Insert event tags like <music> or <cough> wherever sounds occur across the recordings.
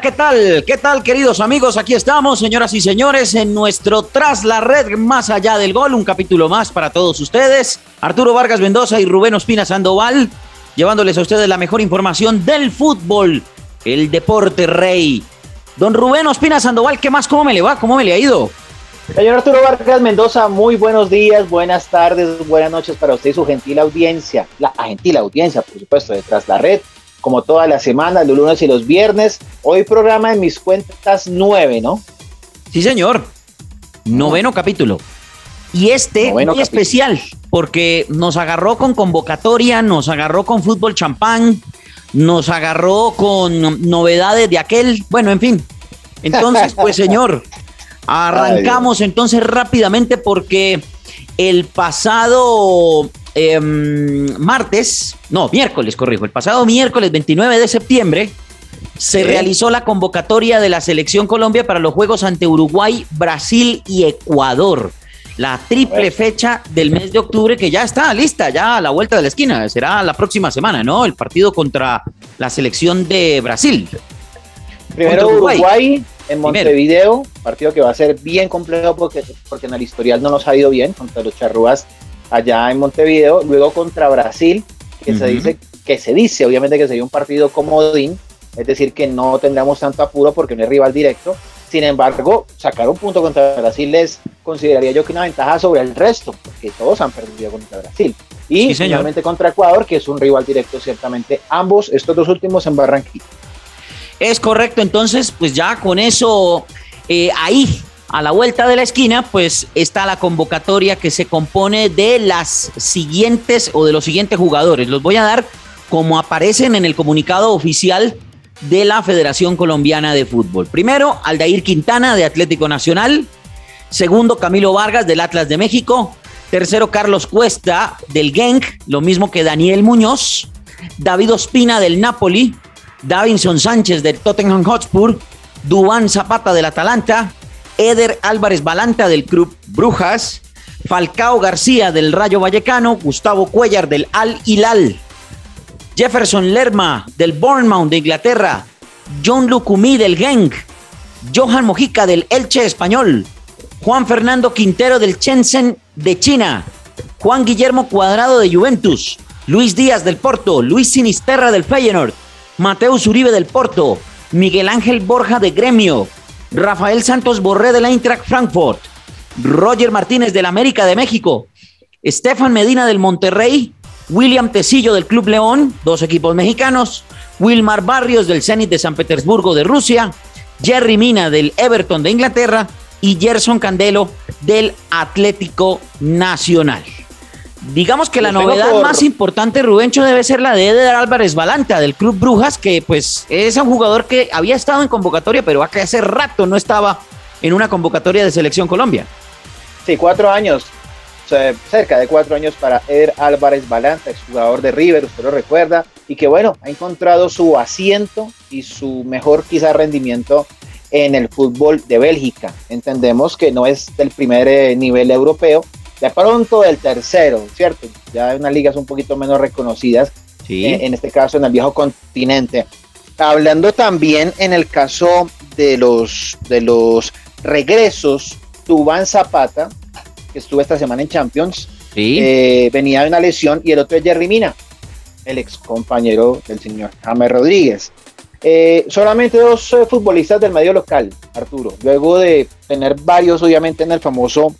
¿qué tal? ¿Qué tal, queridos amigos? Aquí estamos, señoras y señores, en nuestro Tras la Red, más allá del gol, un capítulo más para todos ustedes. Arturo Vargas Mendoza y Rubén Ospina Sandoval, llevándoles a ustedes la mejor información del fútbol, el deporte rey. Don Rubén Ospina Sandoval, ¿qué más? ¿Cómo me le va? ¿Cómo me le ha ido? Señor Arturo Vargas Mendoza, muy buenos días, buenas tardes, buenas noches para usted y su gentil audiencia, la gentil audiencia, por supuesto, de Tras la Red como todas las semanas, los lunes y los viernes. Hoy programa en mis cuentas nueve, ¿no? Sí, señor. Noveno capítulo. Y este muy especial, porque nos agarró con convocatoria, nos agarró con fútbol champán, nos agarró con novedades de aquel, bueno, en fin. Entonces, pues <laughs> señor, arrancamos entonces rápidamente porque el pasado Em, martes, no, miércoles, corrijo, el pasado miércoles 29 de septiembre se realizó la convocatoria de la selección Colombia para los Juegos ante Uruguay, Brasil y Ecuador. La triple fecha del mes de octubre que ya está lista, ya a la vuelta de la esquina. Será la próxima semana, ¿no? El partido contra la selección de Brasil. Primero Uruguay. en Montevideo, partido que va a ser bien complejo porque, porque en el historial no nos ha ido bien contra los charrúas allá en Montevideo, luego contra Brasil, que se dice, que se dice obviamente que sería un partido comodín, es decir, que no tendremos tanto apuro porque no es rival directo. Sin embargo, sacar un punto contra Brasil les consideraría yo que una ventaja sobre el resto, porque todos han perdido contra Brasil. Y finalmente contra Ecuador, que es un rival directo, ciertamente, ambos, estos dos últimos en Barranquilla. Es correcto, entonces, pues ya con eso eh, ahí a la vuelta de la esquina, pues está la convocatoria que se compone de las siguientes o de los siguientes jugadores. Los voy a dar como aparecen en el comunicado oficial de la Federación Colombiana de Fútbol. Primero, Aldair Quintana de Atlético Nacional. Segundo, Camilo Vargas del Atlas de México. Tercero, Carlos Cuesta del Genk, lo mismo que Daniel Muñoz. David Ospina del Napoli. Davinson Sánchez del Tottenham Hotspur. Dubán Zapata del Atalanta. Eder Álvarez Balanta del Club Brujas, Falcao García del Rayo Vallecano, Gustavo Cuellar del Al Hilal, Jefferson Lerma del Bournemouth de Inglaterra, John Lucumí del Genk, Johan Mojica del Elche Español, Juan Fernando Quintero del Shenzhen de China, Juan Guillermo Cuadrado de Juventus, Luis Díaz del Porto, Luis Sinisterra del Feyenoord, Mateus Uribe del Porto, Miguel Ángel Borja de Gremio, Rafael Santos Borré del Eintracht Frankfurt, Roger Martínez del América de México, Estefan Medina del Monterrey, William Tecillo del Club León, dos equipos mexicanos, Wilmar Barrios del Zenit de San Petersburgo de Rusia, Jerry Mina del Everton de Inglaterra y Gerson Candelo del Atlético Nacional. Digamos que la novedad más importante, Rubencho, debe ser la de Eder Álvarez Balanta del Club Brujas, que pues es un jugador que había estado en convocatoria, pero hace rato no estaba en una convocatoria de Selección Colombia. Sí, cuatro años, cerca de cuatro años para Eder Álvarez Balanta, exjugador de River, usted lo recuerda, y que bueno, ha encontrado su asiento y su mejor quizá rendimiento en el fútbol de Bélgica. Entendemos que no es del primer eh, nivel europeo, de pronto el tercero, ¿cierto? Ya unas ligas un poquito menos reconocidas, sí. Eh, en este caso en el viejo continente. Hablando también en el caso de los, de los regresos, Tubán Zapata, que estuvo esta semana en Champions, eh, venía de una lesión, y el otro es Jerry Mina, el ex compañero del señor James Rodríguez. Eh, solamente dos futbolistas del medio local, Arturo, luego de tener varios, obviamente, en el famoso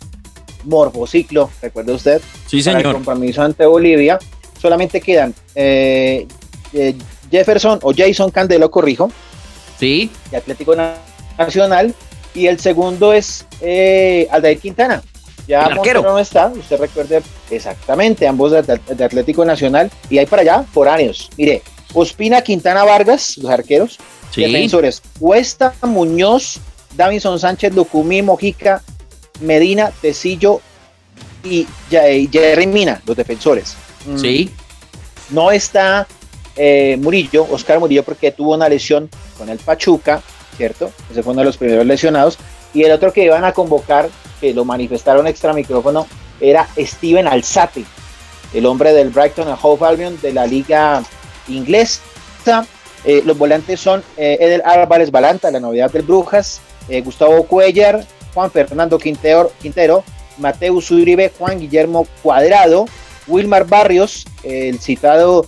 morfociclo, recuerde usted, sí, señor. el compromiso ante Bolivia. Solamente quedan eh, eh, Jefferson o Jason Candelo, corrijo, sí. de Atlético Nacional, y el segundo es eh, Aldair Quintana. Ya no está, usted recuerde exactamente, ambos de, Atlético Nacional, y hay para allá foráneos. Mire, Ospina, Quintana, Vargas, los arqueros, defensores, Cuesta, Muñoz, Davinson Sánchez, Lucumí, Mojica, Medina, Tecillo y Jerry Mina, los defensores. Mm. Sí. No está eh, Murillo, Oscar Murillo, porque tuvo una lesión con el Pachuca, ¿cierto? Ese fue uno de los primeros lesionados. Y el otro que iban a convocar, que lo manifestaron extra micrófono, era Steven Alzate, el hombre del Brighton and Hove Albion de la liga inglesa. Eh, los volantes son eh, Edel Álvarez Balanta, la novedad del Brujas, eh, Gustavo Cuellar, Juan Fernando Quintero, Quintero Mateus Uribe, Juan Guillermo Cuadrado, Wilmar Barrios, el citado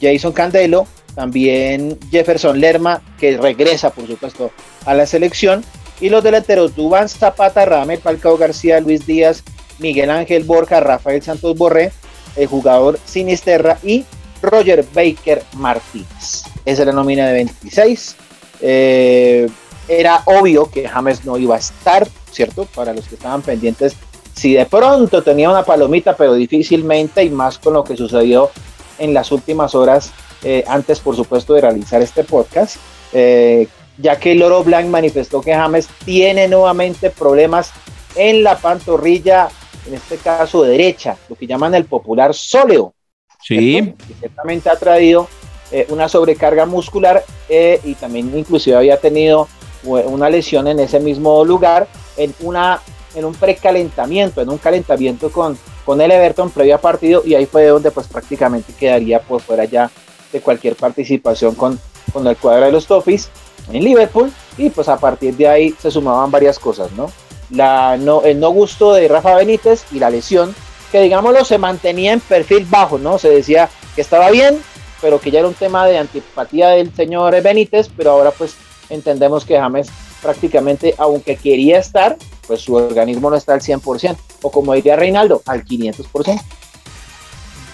Jason Candelo, también Jefferson Lerma, que regresa, por supuesto, a la selección, y los delanteros Dubán Zapata, Ramel Palcao García, Luis Díaz, Miguel Ángel Borja, Rafael Santos Borré, el jugador Sinisterra y Roger Baker Martínez. Esa es la nómina de 26. Eh, era obvio que James no iba a estar, ¿cierto? Para los que estaban pendientes, si de pronto tenía una palomita, pero difícilmente, y más con lo que sucedió en las últimas horas, eh, antes por supuesto de realizar este podcast, eh, ya que Loro Blanc manifestó que James tiene nuevamente problemas en la pantorrilla, en este caso derecha, lo que llaman el popular sóleo. Sí. ciertamente ha traído eh, una sobrecarga muscular y también inclusive había tenido una lesión en ese mismo lugar, en, una, en un precalentamiento, en un calentamiento con, con el Everton previo a partido y ahí fue donde pues prácticamente quedaría por fuera ya de cualquier participación con, con el cuadro de los Toffees en Liverpool y pues a partir de ahí se sumaban varias cosas, ¿no? La, no el no gusto de Rafa Benítez y la lesión que digámoslo se mantenía en perfil bajo, ¿no? Se decía que estaba bien, pero que ya era un tema de antipatía del señor Benítez, pero ahora pues entendemos que James prácticamente, aunque quería estar, pues su organismo no está al 100%, o como diría Reinaldo, al 500%.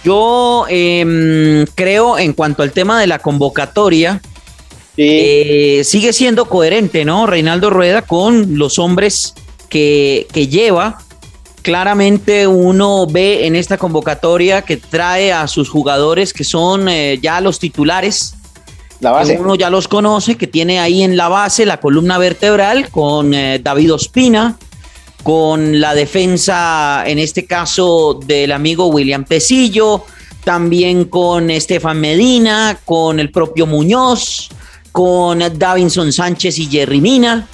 Yo em, creo en cuanto al tema de la convocatoria, eh, sigue siendo coherente, ¿no? Reinaldo Rueda con los hombres que, lleva. Claramente uno ve en esta convocatoria que trae a sus jugadores que son eh, ya los titulares la base. uno ya los conoce, que tiene ahí en la base la columna vertebral con eh, David Ospina, con la defensa, en este caso, del amigo William Tecillo, también con Estefan Medina, con el propio Muñoz, con Davinson Sánchez y Jerry Mina.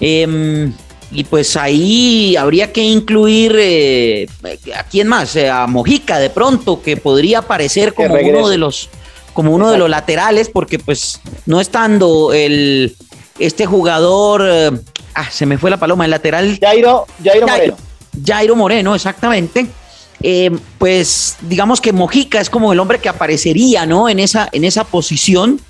Em, y pues ahí habría que incluir eh, a quién más, a Mojica de pronto, que podría aparecer como uno de los como uno de los laterales, porque pues no estando el este jugador, eh, ah, se me fue la paloma, el lateral. Jairo, Jairo, Moreno. Jairo Moreno, exactamente. Eh, pues digamos que Mojica es como el hombre que aparecería, ¿no? En esa, en esa posición.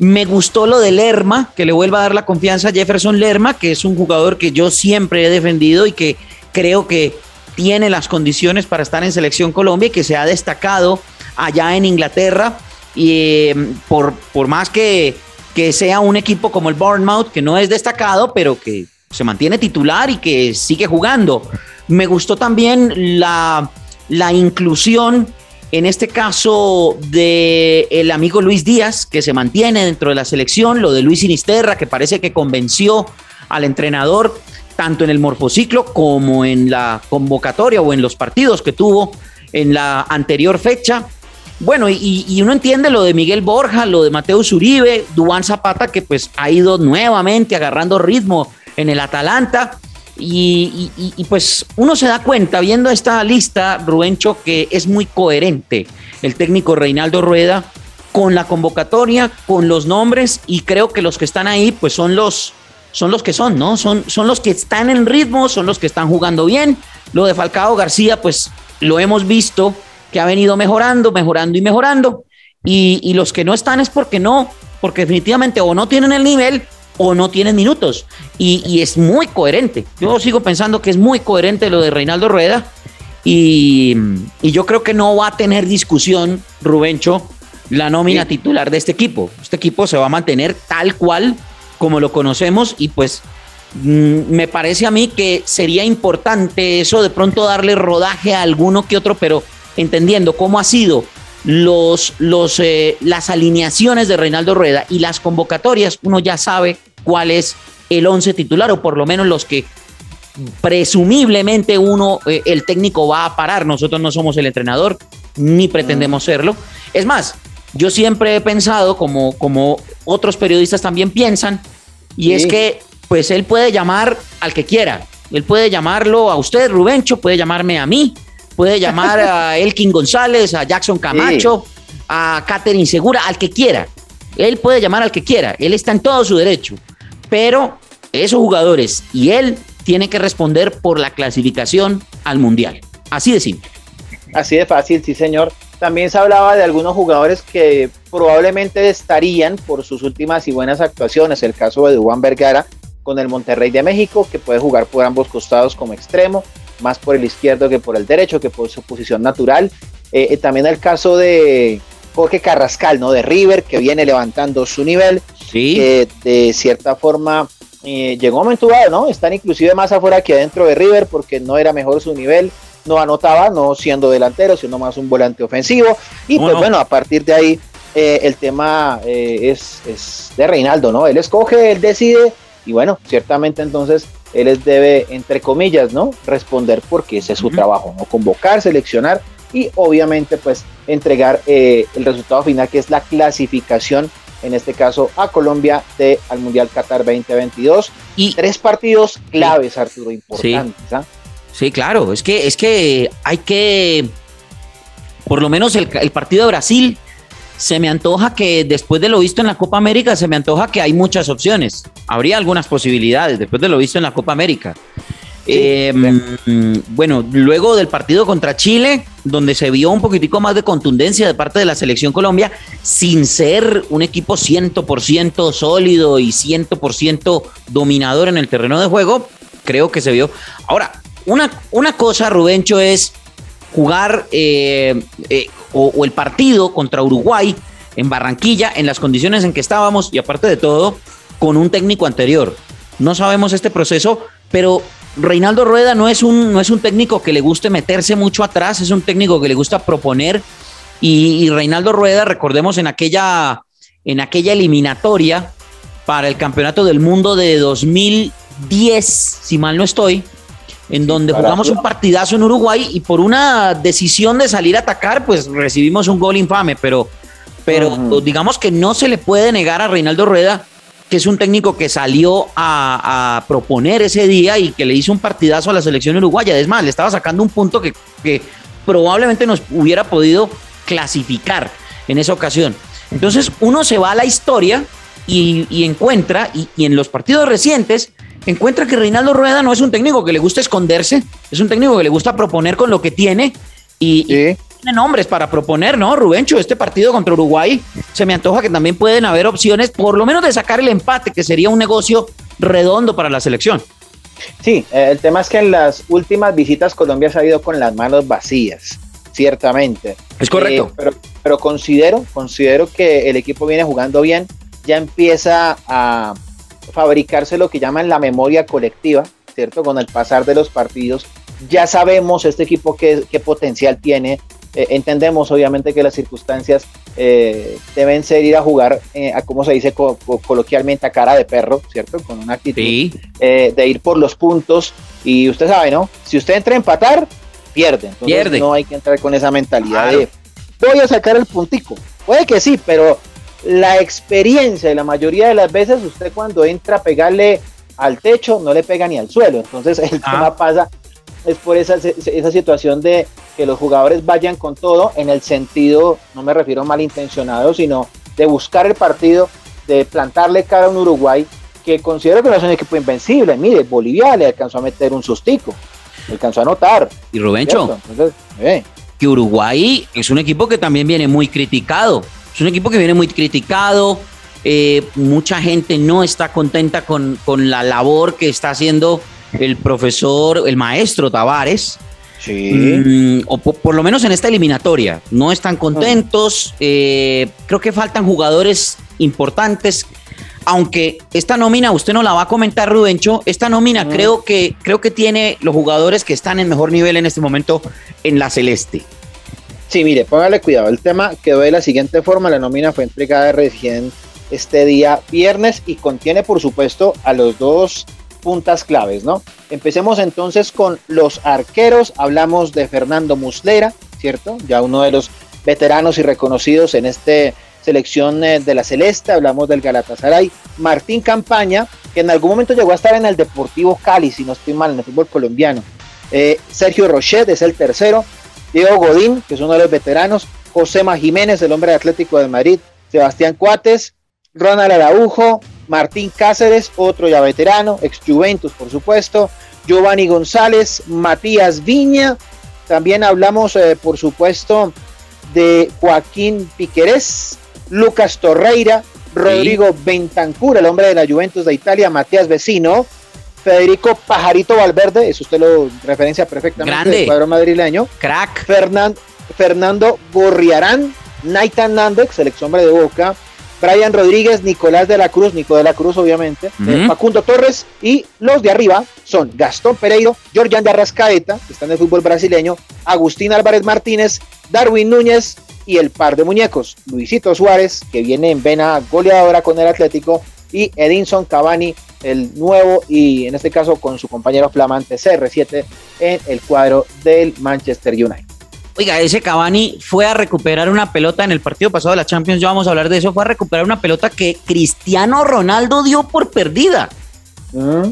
Me gustó lo de Lerma, que le vuelva a dar la confianza a Jefferson Lerma, que es un jugador que yo siempre he defendido y que creo que tiene las condiciones para estar en Selección Colombia y que se ha destacado allá en Inglaterra y em, por, por más que, que sea un equipo como el Bournemouth, que no es destacado, pero que se mantiene titular y que sigue jugando. Me gustó también la, la inclusión, en este caso, de el amigo Luis Díaz, que se mantiene dentro de la selección, lo de Luis Sinisterra, que parece que convenció al entrenador tanto en el morfociclo como en la convocatoria o en los partidos que tuvo en la anterior fecha. Bueno, y, uno entiende lo de Miguel Borja, lo de Mateo Uribe, Dubán Zapata, que pues ha ido nuevamente agarrando ritmo en el Atalanta. Y, pues uno se da cuenta viendo esta lista, Rubencho, que es muy coherente el técnico Reinaldo Rueda con la convocatoria, con los nombres, y creo que los que están ahí, pues son los, son los que son, ¿no? Son, son los que están en ritmo, son los que están jugando bien. Lo de Falcao García, pues lo hemos visto que ha venido mejorando, mejorando y mejorando. Y, los que no están es porque no, porque definitivamente o no tienen el nivel o no tienen minutos. Y, es muy coherente. Yo sigo pensando que es muy coherente lo de Reinaldo Rueda. Y, yo creo que no va a tener discusión, Rubencho, la nómina titular de este equipo. Este equipo se va a mantener tal cual como lo conocemos y pues mm, me parece a mí que sería importante eso de pronto darle rodaje a alguno que otro, pero entendiendo cómo ha sido los, los, eh, las alineaciones de Reinaldo Rueda y las convocatorias, uno ya sabe cuál es el once titular o por lo menos los que presumiblemente uno, eh, el técnico va a parar. Nosotros no somos el entrenador ni pretendemos serlo. Es más, yo siempre he pensado, como, como otros periodistas también piensan, y es que pues él puede llamar al que quiera. Él puede llamarlo a usted, Rubencho, puede llamarme a mí, Puede llamar a Elkin González, a Jackson Camacho, a Catherine Segura, al que quiera. Él puede llamar al que quiera, él está en todo su derecho, pero esos jugadores y él tienen que responder por la clasificación al Mundial. Así de simple. Así de fácil, sí señor. También se hablaba de algunos jugadores que probablemente estarían por sus últimas y buenas actuaciones. El caso de Juan Vergara con el Monterrey de México, que puede jugar por ambos costados como extremo, más por el izquierdo que por el derecho, que por su posición natural. Eh, eh, también el caso de Jorge Carrascal, ¿no? De River, que viene levantando su nivel. Sí. De cierta forma eh, llegó un momento dado, ¿no? Están inclusive más afuera que adentro de River porque no era mejor su nivel. No anotaba, no siendo delantero, sino más un volante ofensivo. Y pues bueno, a partir de ahí el tema es, es de Reinaldo, ¿no? Él escoge, él decide y bueno, ciertamente entonces él les debe, entre comillas, ¿no? Responder porque ese es su trabajo, ¿no? Convocar, seleccionar y obviamente pues entregar eh, el resultado final que es la clasificación en este caso a Colombia de al Mundial Qatar 2022 y tres partidos claves Arturo importantes sí. ¿ah? sí. claro es que es que hay que por lo menos el, el partido de Brasil se me antoja que después de lo visto en la Copa América, se me antoja que hay muchas opciones. Habría algunas posibilidades después de lo visto en la Copa América. Em, bueno, luego del partido contra Chile, donde se vio un poquitico más de contundencia de parte de la selección Colombia, sin ser un equipo 100% sólido y 100% dominador en el terreno de juego, creo que se vio. Ahora, una, una cosa, Rubencho, es jugar eh, eh, o, el partido contra Uruguay en Barranquilla en las condiciones en que estábamos y aparte de todo con un técnico anterior. No sabemos este proceso, pero Reinaldo Rueda no es un, no es un técnico que le guste meterse mucho atrás, es un técnico que le gusta proponer y, Reinaldo Rueda, recordemos en aquella, en aquella eliminatoria para el Campeonato del Mundo de 2010, si mal no estoy, en donde jugamos un partidazo en Uruguay y por una decisión de salir a atacar, pues recibimos un gol infame, pero, pero digamos que no se le puede negar a Reinaldo Rueda que es un técnico que salió a, proponer ese día y que le hizo un partidazo a la selección uruguaya. Es más, le estaba sacando un punto que, probablemente nos hubiera podido clasificar en esa ocasión. Entonces uno se va a la historia y, encuentra, y, en los partidos recientes, encuentra que Reinaldo Rueda no es un técnico que le gusta esconderse, es un técnico que le gusta proponer con lo que tiene y, tiene nombres para proponer, ¿no? Rubencho, este partido contra Uruguay se me antoja que también pueden haber opciones, por lo menos de sacar el empate, que sería un negocio redondo para la selección. Sí, eh, el tema es que en las últimas visitas Colombia se ha ido con las manos vacías, ciertamente. Es correcto. Eh, pero, pero considero, considero que el equipo viene jugando bien, ya empieza a fabricarse lo que llaman la memoria colectiva, ¿cierto? Con el pasar de los partidos, ya sabemos este equipo qué, qué potencial tiene. Eh, entendemos obviamente que las circunstancias eh, deben ser ir a jugar, eh, a como se dice coloquialmente, a cara de perro, ¿cierto? Con una actitud de ir por los puntos. Y usted sabe, ¿no? Si usted entra a empatar, pierde. Entonces pierde. no hay que entrar con esa mentalidad de voy a sacar el puntico. Puede que sí, pero la experiencia y la mayoría de las veces usted cuando entra a pegarle al techo no le pega ni al suelo. Entonces <laughs> el ah. tema pasa es por esa, esa situación de que los jugadores vayan con todo en el sentido, no me refiero malintencionado, sino de buscar el partido, de plantarle cara a un Uruguay que considero que no es un equipo invencible. Mire, Bolivia le alcanzó a meter un sustico, le alcanzó a anotar. Y Rubencho, eh. que Uruguay es un equipo que también viene muy criticado es un equipo que viene muy criticado. Eh, mucha gente no está contenta con, la labor que está haciendo el profesor, el maestro Tavares. Sí. Mm, o por, lo menos en esta eliminatoria. No están contentos. Eh, creo que faltan jugadores importantes. Aunque esta nómina, usted no la va a comentar, Rubencho. Esta nómina creo, que, creo que tiene los jugadores que están en mejor nivel en este momento en la Celeste. Sí, mire, póngale cuidado. El tema quedó de la siguiente forma. La nómina fue entregada recién este día viernes y contiene, por supuesto, a los dos puntas claves, ¿no? Empecemos entonces con los arqueros. Hablamos de Fernando Muslera, ¿cierto? Ya uno de los veteranos y reconocidos en esta selección eh, de la Celeste. Hablamos del Galatasaray. Martín Campaña, que en algún momento llegó a estar en el Deportivo Cali, si no estoy mal, en el fútbol colombiano. Eh, Sergio Rochet es el tercero. Diego Godín, que es uno de los veteranos, Josema Jiménez, el hombre de Atlético de Madrid, Sebastián Cuates, Ronald Araujo, Martín Cáceres, otro ya veterano, ex Juventus por supuesto, Giovanni González, Matías Viña, también hablamos eh, por supuesto de Joaquín Piquerés, Lucas Torreira, Rodrigo Bentancur, el hombre de la Juventus de Italia, Matías Vecino, Federico Pajarito Valverde, eso usted lo referencia perfectamente Grande. del cuadro madrileño. Crack. Fernan- Fernando Gorriarán, Naitan Nández, el ex hombre de Boca, Brian Rodríguez, Nicolás de la Cruz, Nico de la Cruz, obviamente, eh, Facundo Torres, y los de arriba son Gastón Pereiro, Georgian de Arrascaeta, que está en el fútbol brasileño, Agustín Álvarez Martínez, Darwin Núñez y el par de muñecos, Luisito Suárez, que viene en vena goleadora con el Atlético, y Edinson Cavani, el nuevo y en este caso con su compañero flamante CR7 en el cuadro del Manchester United. Oiga, ese Cavani fue a recuperar una pelota en el partido pasado de la Champions, ya vamos a hablar de eso, fue a recuperar una pelota que Cristiano Ronaldo dio por perdida. Mm.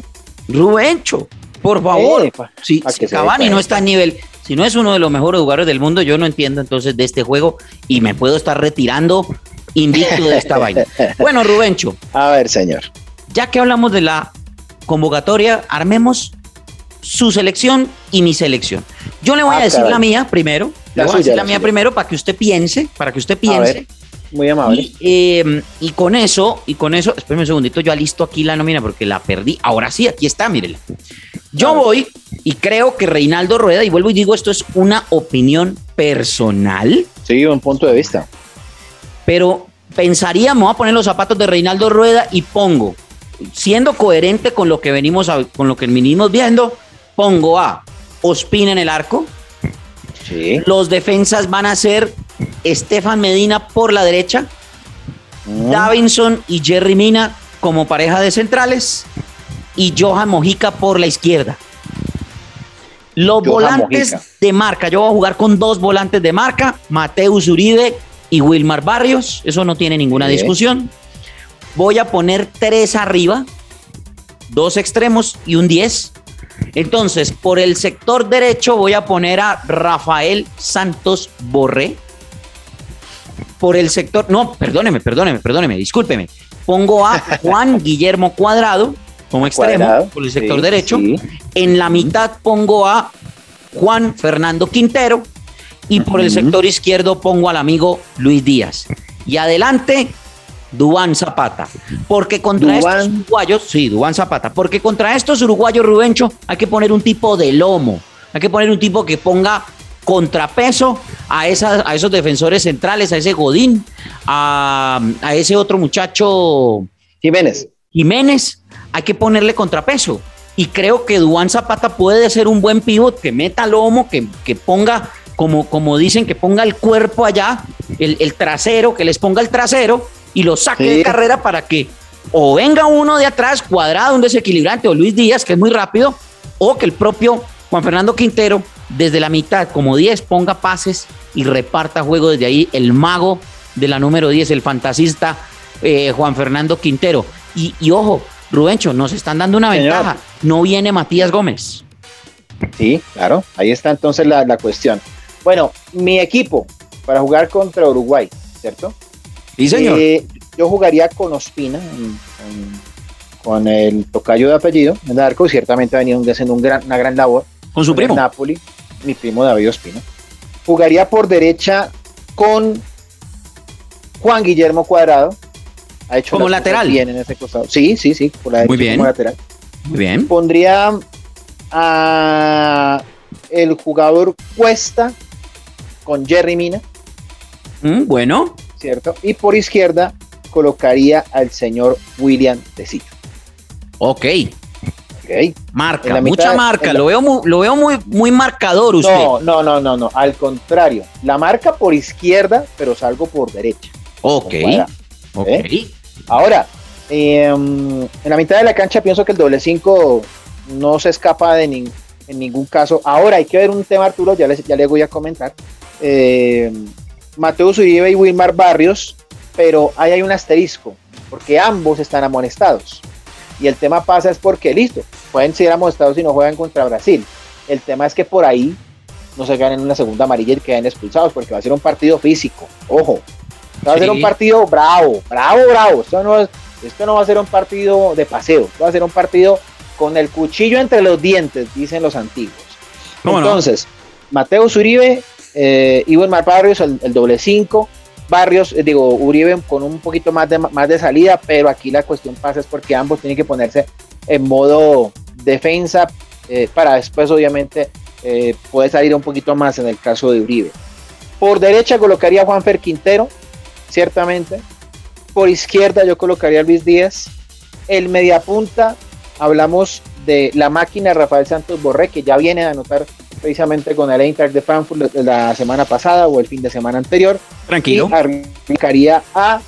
Rubencho, por favor. Si, si Cavani no está a nivel, si no es uno de los mejores jugadores del mundo, yo no entiendo entonces de este juego y me puedo estar retirando invicto de esta vaina. <laughs> Bueno, Rubencho, A ver, señor. Ya que hablamos de la convocatoria, armemos su selección y mi selección. Yo le voy Ah, a decir caray. la mía primero. Le La voy a suya, decir la la mía suya. primero para que usted piense, para que usted A piense. muy amable. Y, eh, y con eso, y con eso, espérame un segundito, yo alisto aquí la nómina porque la perdí. Ahora sí, aquí está, mírela. Yo A voy y creo que Reinaldo Rueda, y vuelvo y digo, esto es una opinión personal, Sí, un punto de vista. pero pensaría, me voy a poner los zapatos de Reinaldo Rueda y pongo, siendo coherente con lo que venimos, a- con lo que venimos viendo, pongo a Ospina en el arco. Sí. Los defensas van a ser Estefan Medina por la derecha, Mm. Davinson y Jerry Mina como pareja de centrales y Johan Mojica por la izquierda. Los Johan volantes Mojica. de marca, yo voy a jugar con dos volantes de marca, Mateus Uribe y Wilmar Barrios, eso no tiene ninguna Sí. discusión. Voy a poner tres arriba, dos extremos y un 10. Entonces, por el sector derecho voy a poner a Rafael Santos Borré. Por el sector, no, perdóneme, perdóneme, perdóneme, discúlpeme. Pongo a <laughs> Juan Guillermo Cuadrado como extremo Cuadrado, por el sector sí, derecho. sí. En la mitad pongo a Juan Fernando Quintero y por el sector izquierdo pongo al amigo Luis Díaz. Y adelante, Dubán Zapata. Porque contra Duván. estos uruguayos, sí, Dubán Zapata, porque contra estos uruguayos, Rubencho, hay que poner un tipo de lomo. Hay que poner un tipo que ponga contrapeso a, esas, a esos defensores centrales, a ese Godín, a, a ese otro muchacho Jiménez. Jiménez, hay que ponerle contrapeso. Y creo que Duan Zapata puede ser un buen pivot que meta lomo, que, que ponga, como, como dicen, que ponga el cuerpo allá, el, el trasero, que les ponga el trasero y lo saque Sí. de carrera para que o venga uno de atrás, cuadrado, un desequilibrante, o Luis Díaz, que es muy rápido, o que el propio Juan Fernando Quintero, desde la mitad, como 10, ponga pases y reparta juego desde ahí, el mago de la número 10, el fantasista eh, Juan Fernando Quintero. Y, y ojo, Rubencho, nos están dando una Señor. ventaja. No viene Matías Gómez. Sí, claro. Ahí está entonces la, la cuestión. Bueno, mi equipo para jugar contra Uruguay, ¿cierto? Sí, Eh, yo jugaría con Ospina, en- con, con el tocayo de apellido, en el arco, ciertamente ha venido haciendo un gran- una gran labor. con su con primo. Napoli, mi primo David Ospina. Jugaría por derecha con Juan Guillermo Cuadrado. Ha hecho Como lateral. Bien en ese costado. Sí, sí, sí, por la Muy derecha bien. como lateral. Muy bien. Pondría a el jugador Cuesta con Jerry Mina, Mm, bueno, ¿cierto? Y por izquierda colocaría al señor William Tecito. ok. ¿ok? Marca, mucha marca. en la- Lo veo muy, lo veo muy, muy marcador usted. No, no, no, no, no, al contrario. La marca por izquierda, pero salgo por derecha. ok. Ok. Ahora, eh, en la mitad de la cancha pienso que el doble 5 no se escapa de nin- en ningún caso. Ahora hay que ver un tema, Arturo, ya les, ya les voy a comentar. Eh, Mateus Uribe y Wilmar Barrios, pero ahí hay un asterisco, porque ambos están amonestados. Y el tema pasa es porque, listo, pueden ser amonestados y no juegan contra Brasil. El tema es que por ahí no se ganen una segunda amarilla y queden expulsados, porque va a ser un partido físico. Ojo, Va a ser un partido bravo, bravo, bravo. Esto no, esto no va a ser un partido de paseo, va a ser un partido con el cuchillo entre los dientes, dicen los antiguos. Entonces, Mateo Uribe, eh, Mar Barrios, el, doble 5. Barrios, eh, digo, Uribe con un poquito más de, más de salida, pero aquí la cuestión pasa es porque ambos tienen que ponerse en modo defensa eh, para después, obviamente, eh, poder salir un poquito más en el caso de Uribe. Por derecha colocaría a Juanfer Quintero, ciertamente. Por izquierda yo colocaría Luis Díaz. El mediapunta, hablamos de la máquina Rafael Santos Borré, que ya viene a anotar precisamente con el Eintracht de Frankfurt la semana pasada o el fin de semana anterior. Tranquilo. Y a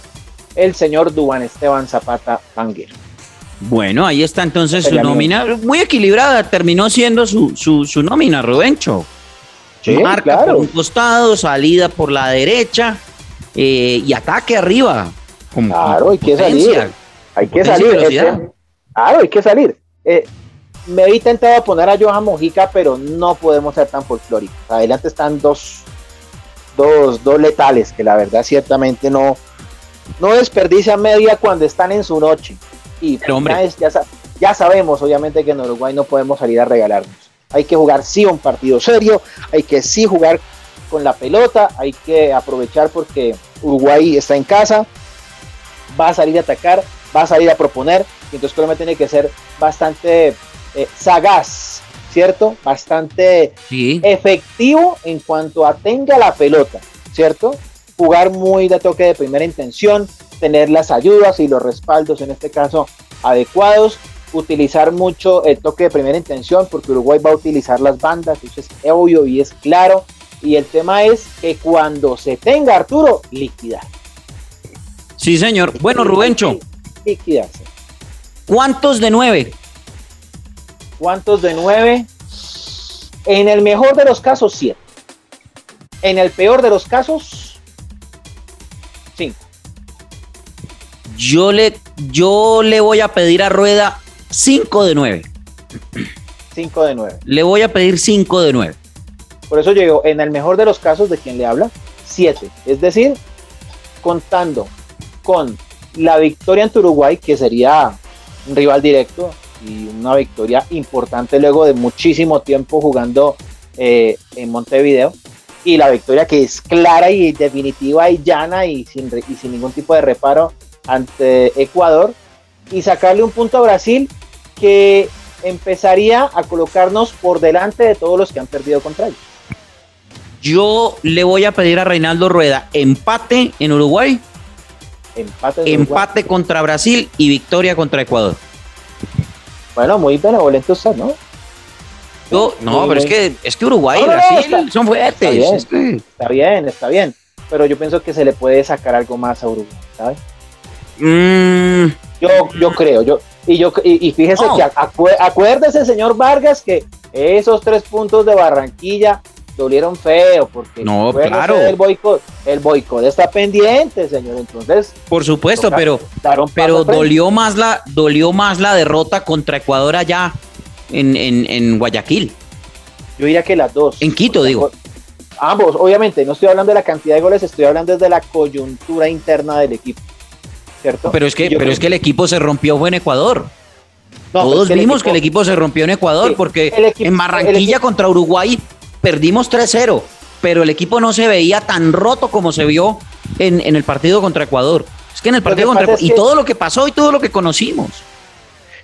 el señor Duan Esteban Zapata Banger. Bueno, ahí está entonces su nómina. Muy equilibrada, terminó siendo su, su, nómina, Rubencho. Marca por un costado, salida por la derecha eh, y ataque arriba. claro, hay que salir. Hay que salir. claro, hay que salir. Eh, me he intentado poner a Johan Mojica, pero no podemos ser tan folclóricos. Adelante están dos, dos, dos letales que la verdad ciertamente no, no desperdician media cuando están en su noche. Y ya, ya sabemos, obviamente, que en Uruguay no podemos salir a regalarnos. Hay que jugar sí un partido serio, hay que sí jugar con la pelota, hay que aprovechar porque Uruguay está en casa, va a salir a atacar, va a salir a proponer, y entonces Colombia tiene que ser bastante eh, sagaz, ¿cierto? Bastante efectivo en cuanto a tenga la pelota, ¿cierto? Jugar muy de toque de primera intención, tener las ayudas y los respaldos, en este caso, adecuados, utilizar mucho el toque de primera intención, porque Uruguay va a utilizar las bandas, eso es obvio y es claro. Y el tema es que cuando se tenga Arturo, liquidar. Sí, señor. Bueno, Rubencho. Liquidarse. ¿Cuántos de nueve? ¿Cuántos de nueve? En el mejor de los casos, siete. En el peor de los casos, cinco. Yo le, yo le voy a pedir a Rueda cinco de nueve. Cinco de nueve. Le voy a pedir cinco de nueve. Por eso llegó, en el mejor de los casos, de quien le habla, siete. Es decir, contando con la victoria ante Uruguay, que sería un rival directo, y una victoria importante luego de muchísimo tiempo jugando eh, en Montevideo. Y la victoria que es clara y definitiva y llana y sin, y sin ningún tipo de reparo ante Ecuador. Y sacarle un punto a Brasil que empezaría a colocarnos por delante de todos los que han perdido contra ellos. Yo le voy a pedir a Reinaldo Rueda empate en Uruguay, empate, empate contra Brasil y victoria contra Ecuador. Bueno, muy benevolente usted, ¿no? Yo, no, pero es que, es que Uruguay y Brasil son fuertes. Está bien, está bien, Pero yo pienso que se le puede sacar algo más a Uruguay, ¿sabes? Mm. Yo, yo creo, yo, y yo y, fíjese que acuérdese, señor Vargas, que esos tres puntos de Barranquilla dolieron feo porque no claro. el boicot el boicot está pendiente señor entonces por supuesto pero pero dolió más la dolió más la derrota contra Ecuador allá en, en, Guayaquil. Yo diría que las dos. En Quito digo. ambos obviamente no estoy hablando de la cantidad de goles estoy hablando de la coyuntura interna del equipo cierto pero es que pero es que el equipo se rompió fue en Ecuador. Todos vimos que el equipo se rompió en Ecuador porque en Barranquilla contra Uruguay perdimos 3-0, pero el equipo no se veía tan roto como se vio en, el partido contra Ecuador. Es que en el partido contra Ecuador, y todo lo que pasó y todo lo que conocimos.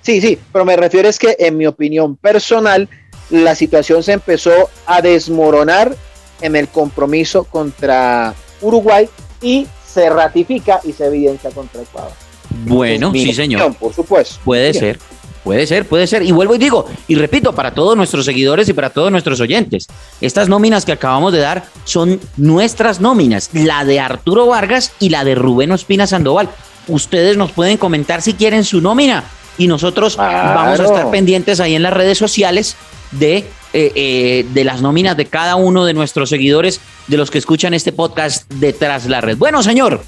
Sí, sí, pero me refiero es que en mi opinión personal, la situación se empezó a desmoronar en el compromiso contra Uruguay y se ratifica y se evidencia contra Ecuador. Bueno, sí, señor. Por supuesto. Puede ser. Puede ser, puede ser. Y vuelvo y digo, y repito, para todos nuestros seguidores y para todos nuestros oyentes, estas nóminas que acabamos de dar son nuestras nóminas, la de Arturo Vargas y la de Rubén Ospina Sandoval. Ustedes nos pueden comentar si quieren su nómina y nosotros vamos a estar pendientes ahí en las redes sociales de, eh, eh, de las nóminas de cada uno de nuestros seguidores, de los que escuchan este podcast detrás la red. Bueno, señor,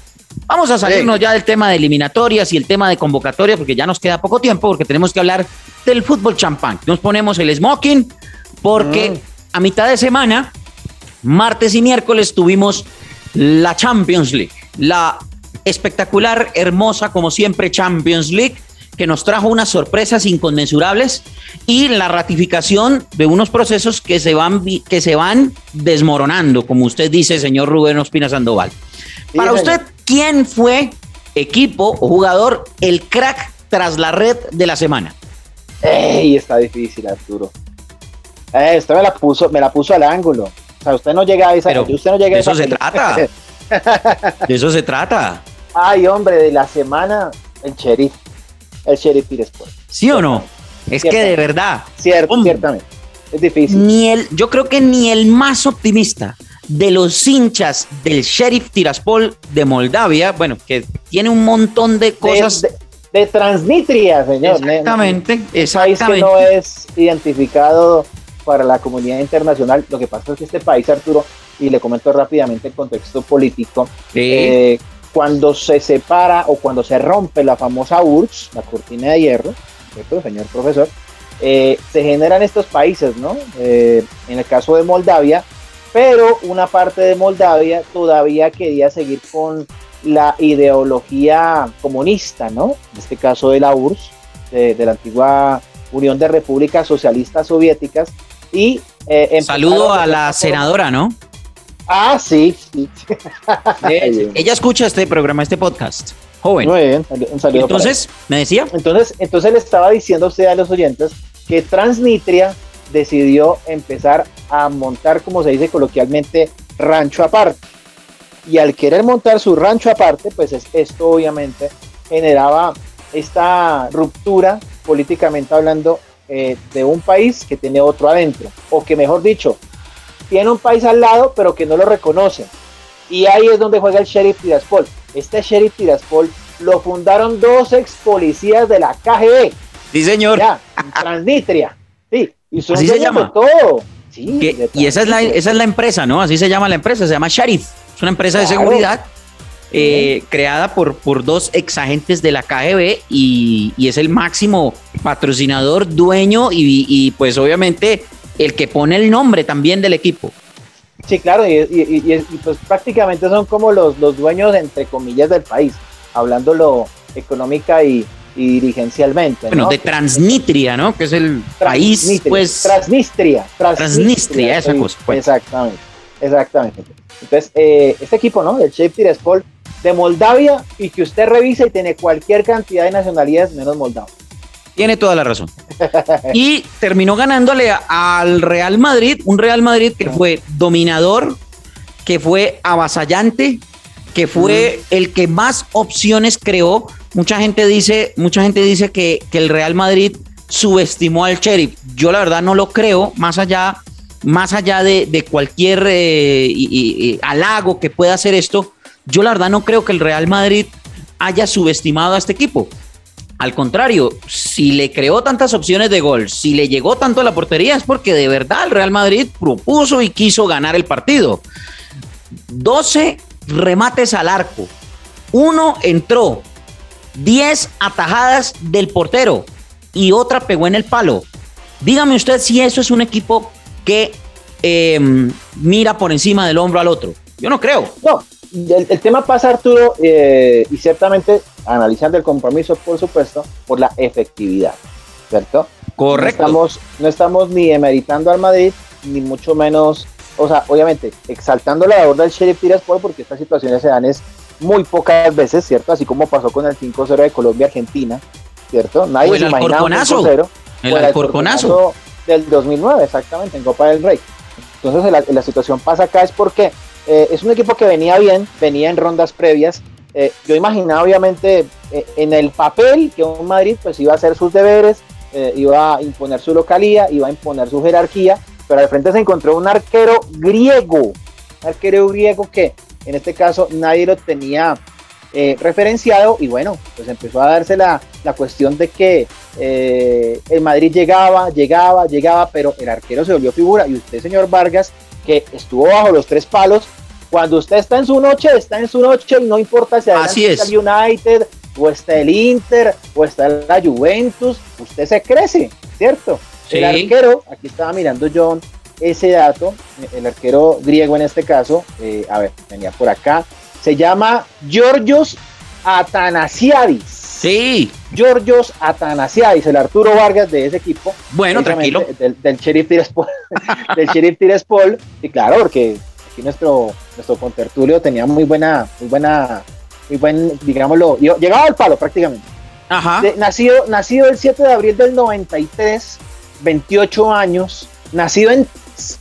Vamos a salirnos ya del tema de eliminatorias y el tema de convocatoria porque ya nos queda poco tiempo porque tenemos que hablar del fútbol champán. Nos ponemos el smoking porque mm. a mitad de semana, martes y miércoles, tuvimos la Champions League. la espectacular, hermosa, como siempre, Champions League, que nos trajo unas sorpresas inconmensurables y la ratificación de unos procesos que se van, que se van desmoronando, como usted dice, señor Rubén Ospina Sandoval. Para usted, ¿quién fue equipo o jugador el crack tras la red de la semana? ¡Ey! Está difícil, Arturo. Eh, usted me la puso, me la puso al ángulo. O sea, usted no llega a esa. Pero usted no llega de eso se trata. <laughs> de eso se trata. Ay, hombre, de la semana, el sheriff. El sheriff Tiresport. ¿Sí o no? Es que de verdad. Cierto, ciertamente. Es difícil. Ni el, yo creo que ni el más optimista de los hinchas del Sheriff Tiraspol de Moldavia, bueno, que tiene un montón de cosas. De, Transnistria, señor. Exactamente, exactamente. País que no es identificado para la comunidad internacional. Lo que pasa es que este país, Arturo, y le comento rápidamente el contexto político, eh, cuando se separa o cuando se rompe la famosa URSS, la cortina de hierro, ¿cierto, señor profesor? Eh, se generan estos países, ¿no? Eh, en el caso de Moldavia, pero una parte de Moldavia todavía quería seguir con la ideología comunista, ¿no? En este caso de la URSS, de, la antigua Unión de Repúblicas Socialistas Soviéticas. Y eh, saludo a la senadora, ¿no? Ah, sí, <laughs> Ella escucha este programa, este podcast. Joven. Muy bien, un saludo. Entonces, ¿me decía? Entonces, entonces le estaba diciendo a usted a los oyentes que Transnistria decidió empezar a montar, como se dice coloquialmente, rancho aparte. Y al querer montar su rancho aparte, pues esto obviamente generaba esta ruptura políticamente hablando eh, de un país que tiene otro adentro, o que mejor dicho, tiene un país al lado, pero que no lo reconoce. Y ahí es donde juega el sheriff Tiraspol. Este sheriff Tiraspol lo fundaron dos ex policías de la KGB. Sí, señor. Ya, Transnistria. Sí, y Así se llama. todo. Sí, y esa es, la, esa es la empresa, ¿no? Así se llama la empresa, se llama Sheriff. Es una empresa de seguridad eh, creada por, por dos ex agentes de la KGB y, y es el máximo patrocinador, dueño y, y pues obviamente el que pone el nombre también del equipo. Sí, claro, y, pues prácticamente son como los, los dueños, entre comillas, del país, hablándolo económica y, dirigencialmente. Bueno, de Transnistria, ¿no? Que es el país, pues... Transnistria. Transnistria, esa cosa. Pues. Exactamente, exactamente. Entonces, eh, este equipo, ¿no? El Shape Tiraspol de Moldavia y que usted revise y tiene cualquier cantidad de nacionalidades menos moldavo. Tiene toda la razón. <laughs> Y terminó ganándole al Real Madrid, un Real Madrid que fue dominador, que fue avasallante, que fue el que más opciones creó. Mucha gente dice, mucha gente dice que, el Real Madrid subestimó al Sheriff. Yo la verdad no lo creo, más allá, más allá de, cualquier eh, halago que pueda hacer esto, yo la verdad no creo que el Real Madrid haya subestimado a este equipo. Al contrario, si le creó tantas opciones de gol, si le llegó tanto a la portería, es porque de verdad el Real Madrid propuso y quiso ganar el partido. 12 remates al arco. Uno entró. 10 atajadas del portero y otra pegó en el palo. Dígame usted si eso es un equipo que em, mira por encima del hombro al otro. Yo no creo. No, el, tema pasa, Arturo, eh, y ciertamente analizando el compromiso, por supuesto, por la efectividad, ¿cierto? Correcto. No estamos, no estamos ni emeritando al Madrid, ni mucho menos, o sea, obviamente, exaltando la labor del Sheriff Tiraspol, porque estas situaciones se dan es muy pocas veces, ¿cierto? Así como pasó con el 5-0 de Colombia-Argentina, ¿cierto? Nadie se imaginaba un 5-0. El, el alcorconazo del 2009, exactamente, en Copa del Rey. Entonces, la, la situación pasa acá es porque eh, es un equipo que venía bien, venía en rondas previas. Eh, yo imaginaba obviamente eh, en el papel que un Madrid pues iba a hacer sus deberes, iba a imponer su localía, iba a imponer su jerarquía, pero al frente se encontró un arquero griego, un arquero griego que en este caso nadie lo tenía referenciado y bueno, pues empezó a darse la, la cuestión de que el Madrid llegaba, llegaba, llegaba, pero el arquero se volvió figura y usted, señor Vargas, que estuvo bajo los tres palos. Cuando usted está en su noche, está en su noche y no importa si Así está el United o está el Inter o está la Juventus, usted se crece, ¿cierto? El arquero, aquí estaba mirando John ese dato, el arquero griego en este caso, eh, a ver, venía por acá, Se llama Georgios Atanasiadis. Sí. Georgios Atanasiadis, el Arturo Vargas de ese equipo. Bueno, tranquilo. Del, del Sheriff Tiraspol. <laughs> del Sheriff Tiraspol. Y claro, porque aquí nuestro, nuestro contertulio tenía muy buena, muy buena, muy buen, digámoslo, llegaba al palo prácticamente. Ajá. nacido, nacido el 7 de abril del 93, 28 años, nacido en,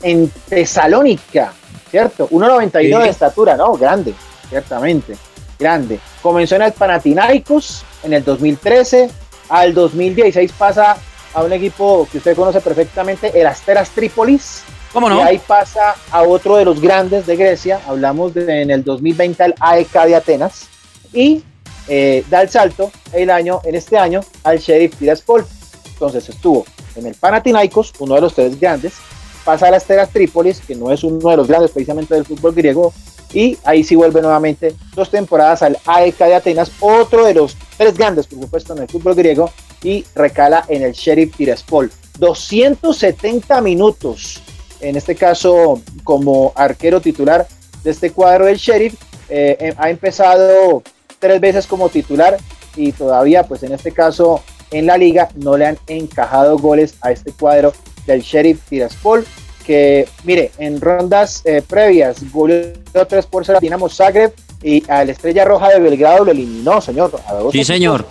en Tesalónica, ¿cierto? 1,91 de estatura, ¿no? Grande, ciertamente, grande. Comenzó en el Panathinaikos en el 2013, al 2016 pasa a un equipo que usted conoce perfectamente, el Asteras Trípolis. ¿Cómo no? Y ahí pasa a otro de los grandes de Grecia, hablamos de, en el 2020 al AEK de Atenas, y eh, da el salto el año, en este año al Sheriff Tiraspol. Entonces estuvo en el Panathinaikos, uno de los tres grandes, pasa a las Teras Trípolis, que no es uno de los grandes precisamente del fútbol griego, y ahí sí vuelve nuevamente dos temporadas al AEK de Atenas, otro de los tres grandes, por supuesto, en el fútbol griego, y recala en el Sheriff Tiraspol. 270 minutos, en este caso como arquero titular de este cuadro del Sheriff, eh, eh, ha empezado tres veces como titular y todavía, pues en este caso, en la liga no le han encajado goles a este cuadro del Sheriff Tiraspol, que mire, en rondas eh, previas goleó 3 por 0 a Dinamo Zagreb y a la Estrella Roja de Belgrado lo eliminó, señor. sí, señor.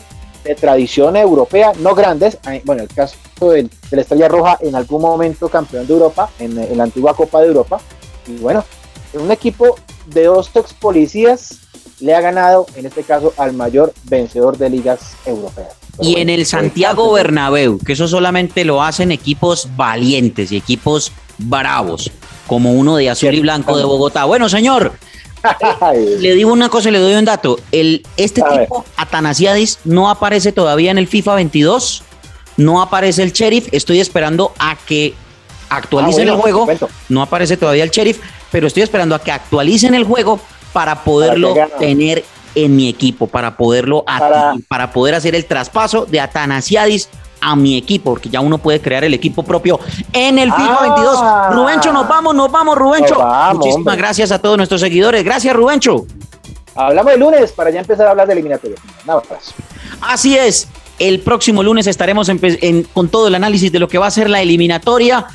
De tradición europea, no grandes, bueno, el caso de, la Estrella Roja en algún momento campeón de Europa, en, en la antigua Copa de Europa, y bueno, un equipo de dos ex policías le ha ganado, en este caso, al mayor vencedor de ligas europeas. Y en el Santiago Bernabéu, que eso solamente lo hacen equipos valientes y equipos bravos, como uno de azul y blanco de Bogotá. Bueno, señor, <laughs> le digo una cosa y le doy un dato. El, este tipo, Atanasiadis, no aparece todavía en el FIFA 22, no aparece el sheriff, estoy esperando a que actualicen ah, el juego, no aparece todavía el sheriff, pero estoy esperando a que actualicen el juego para poderlo tener en mi equipo, para poderlo para, poder hacer el traspaso de Atanasiadis a mi equipo, porque ya uno puede crear el equipo propio en el FIFA 22. Ah. Rubencho, nos vamos, nos vamos, Rubencho. Muchísimas gracias a todos nuestros seguidores. Gracias, Rubencho. Hablamos el lunes para ya empezar a hablar de eliminatoria. Nada más. Así es. El próximo lunes estaremos con todo el análisis de lo que va a ser la eliminatoria.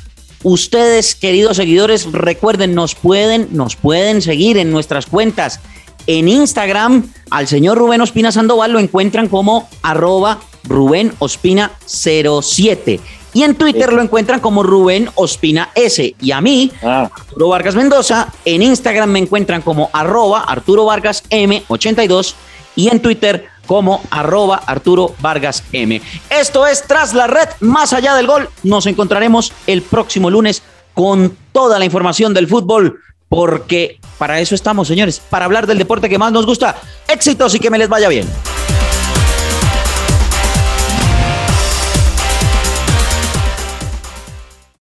Ustedes, queridos seguidores, recuerden, nos pueden, nos pueden seguir en nuestras cuentas. En Instagram, al señor Rubén Ospina Sandoval lo encuentran como arroba Rubén Ospina 07. Y en Twitter lo encuentran como Rubén Ospina S. Y a mí, ah. Arturo Vargas Mendoza, en Instagram me encuentran como arroba Arturo Vargas M82 y en Twitter como arroba Arturo Vargas M. Esto es Tras la Red, más allá del gol. Nos encontraremos el próximo lunes con toda la información del fútbol, porque para eso estamos, señores, para hablar del deporte que más nos gusta. Éxitos y que me les vaya bien.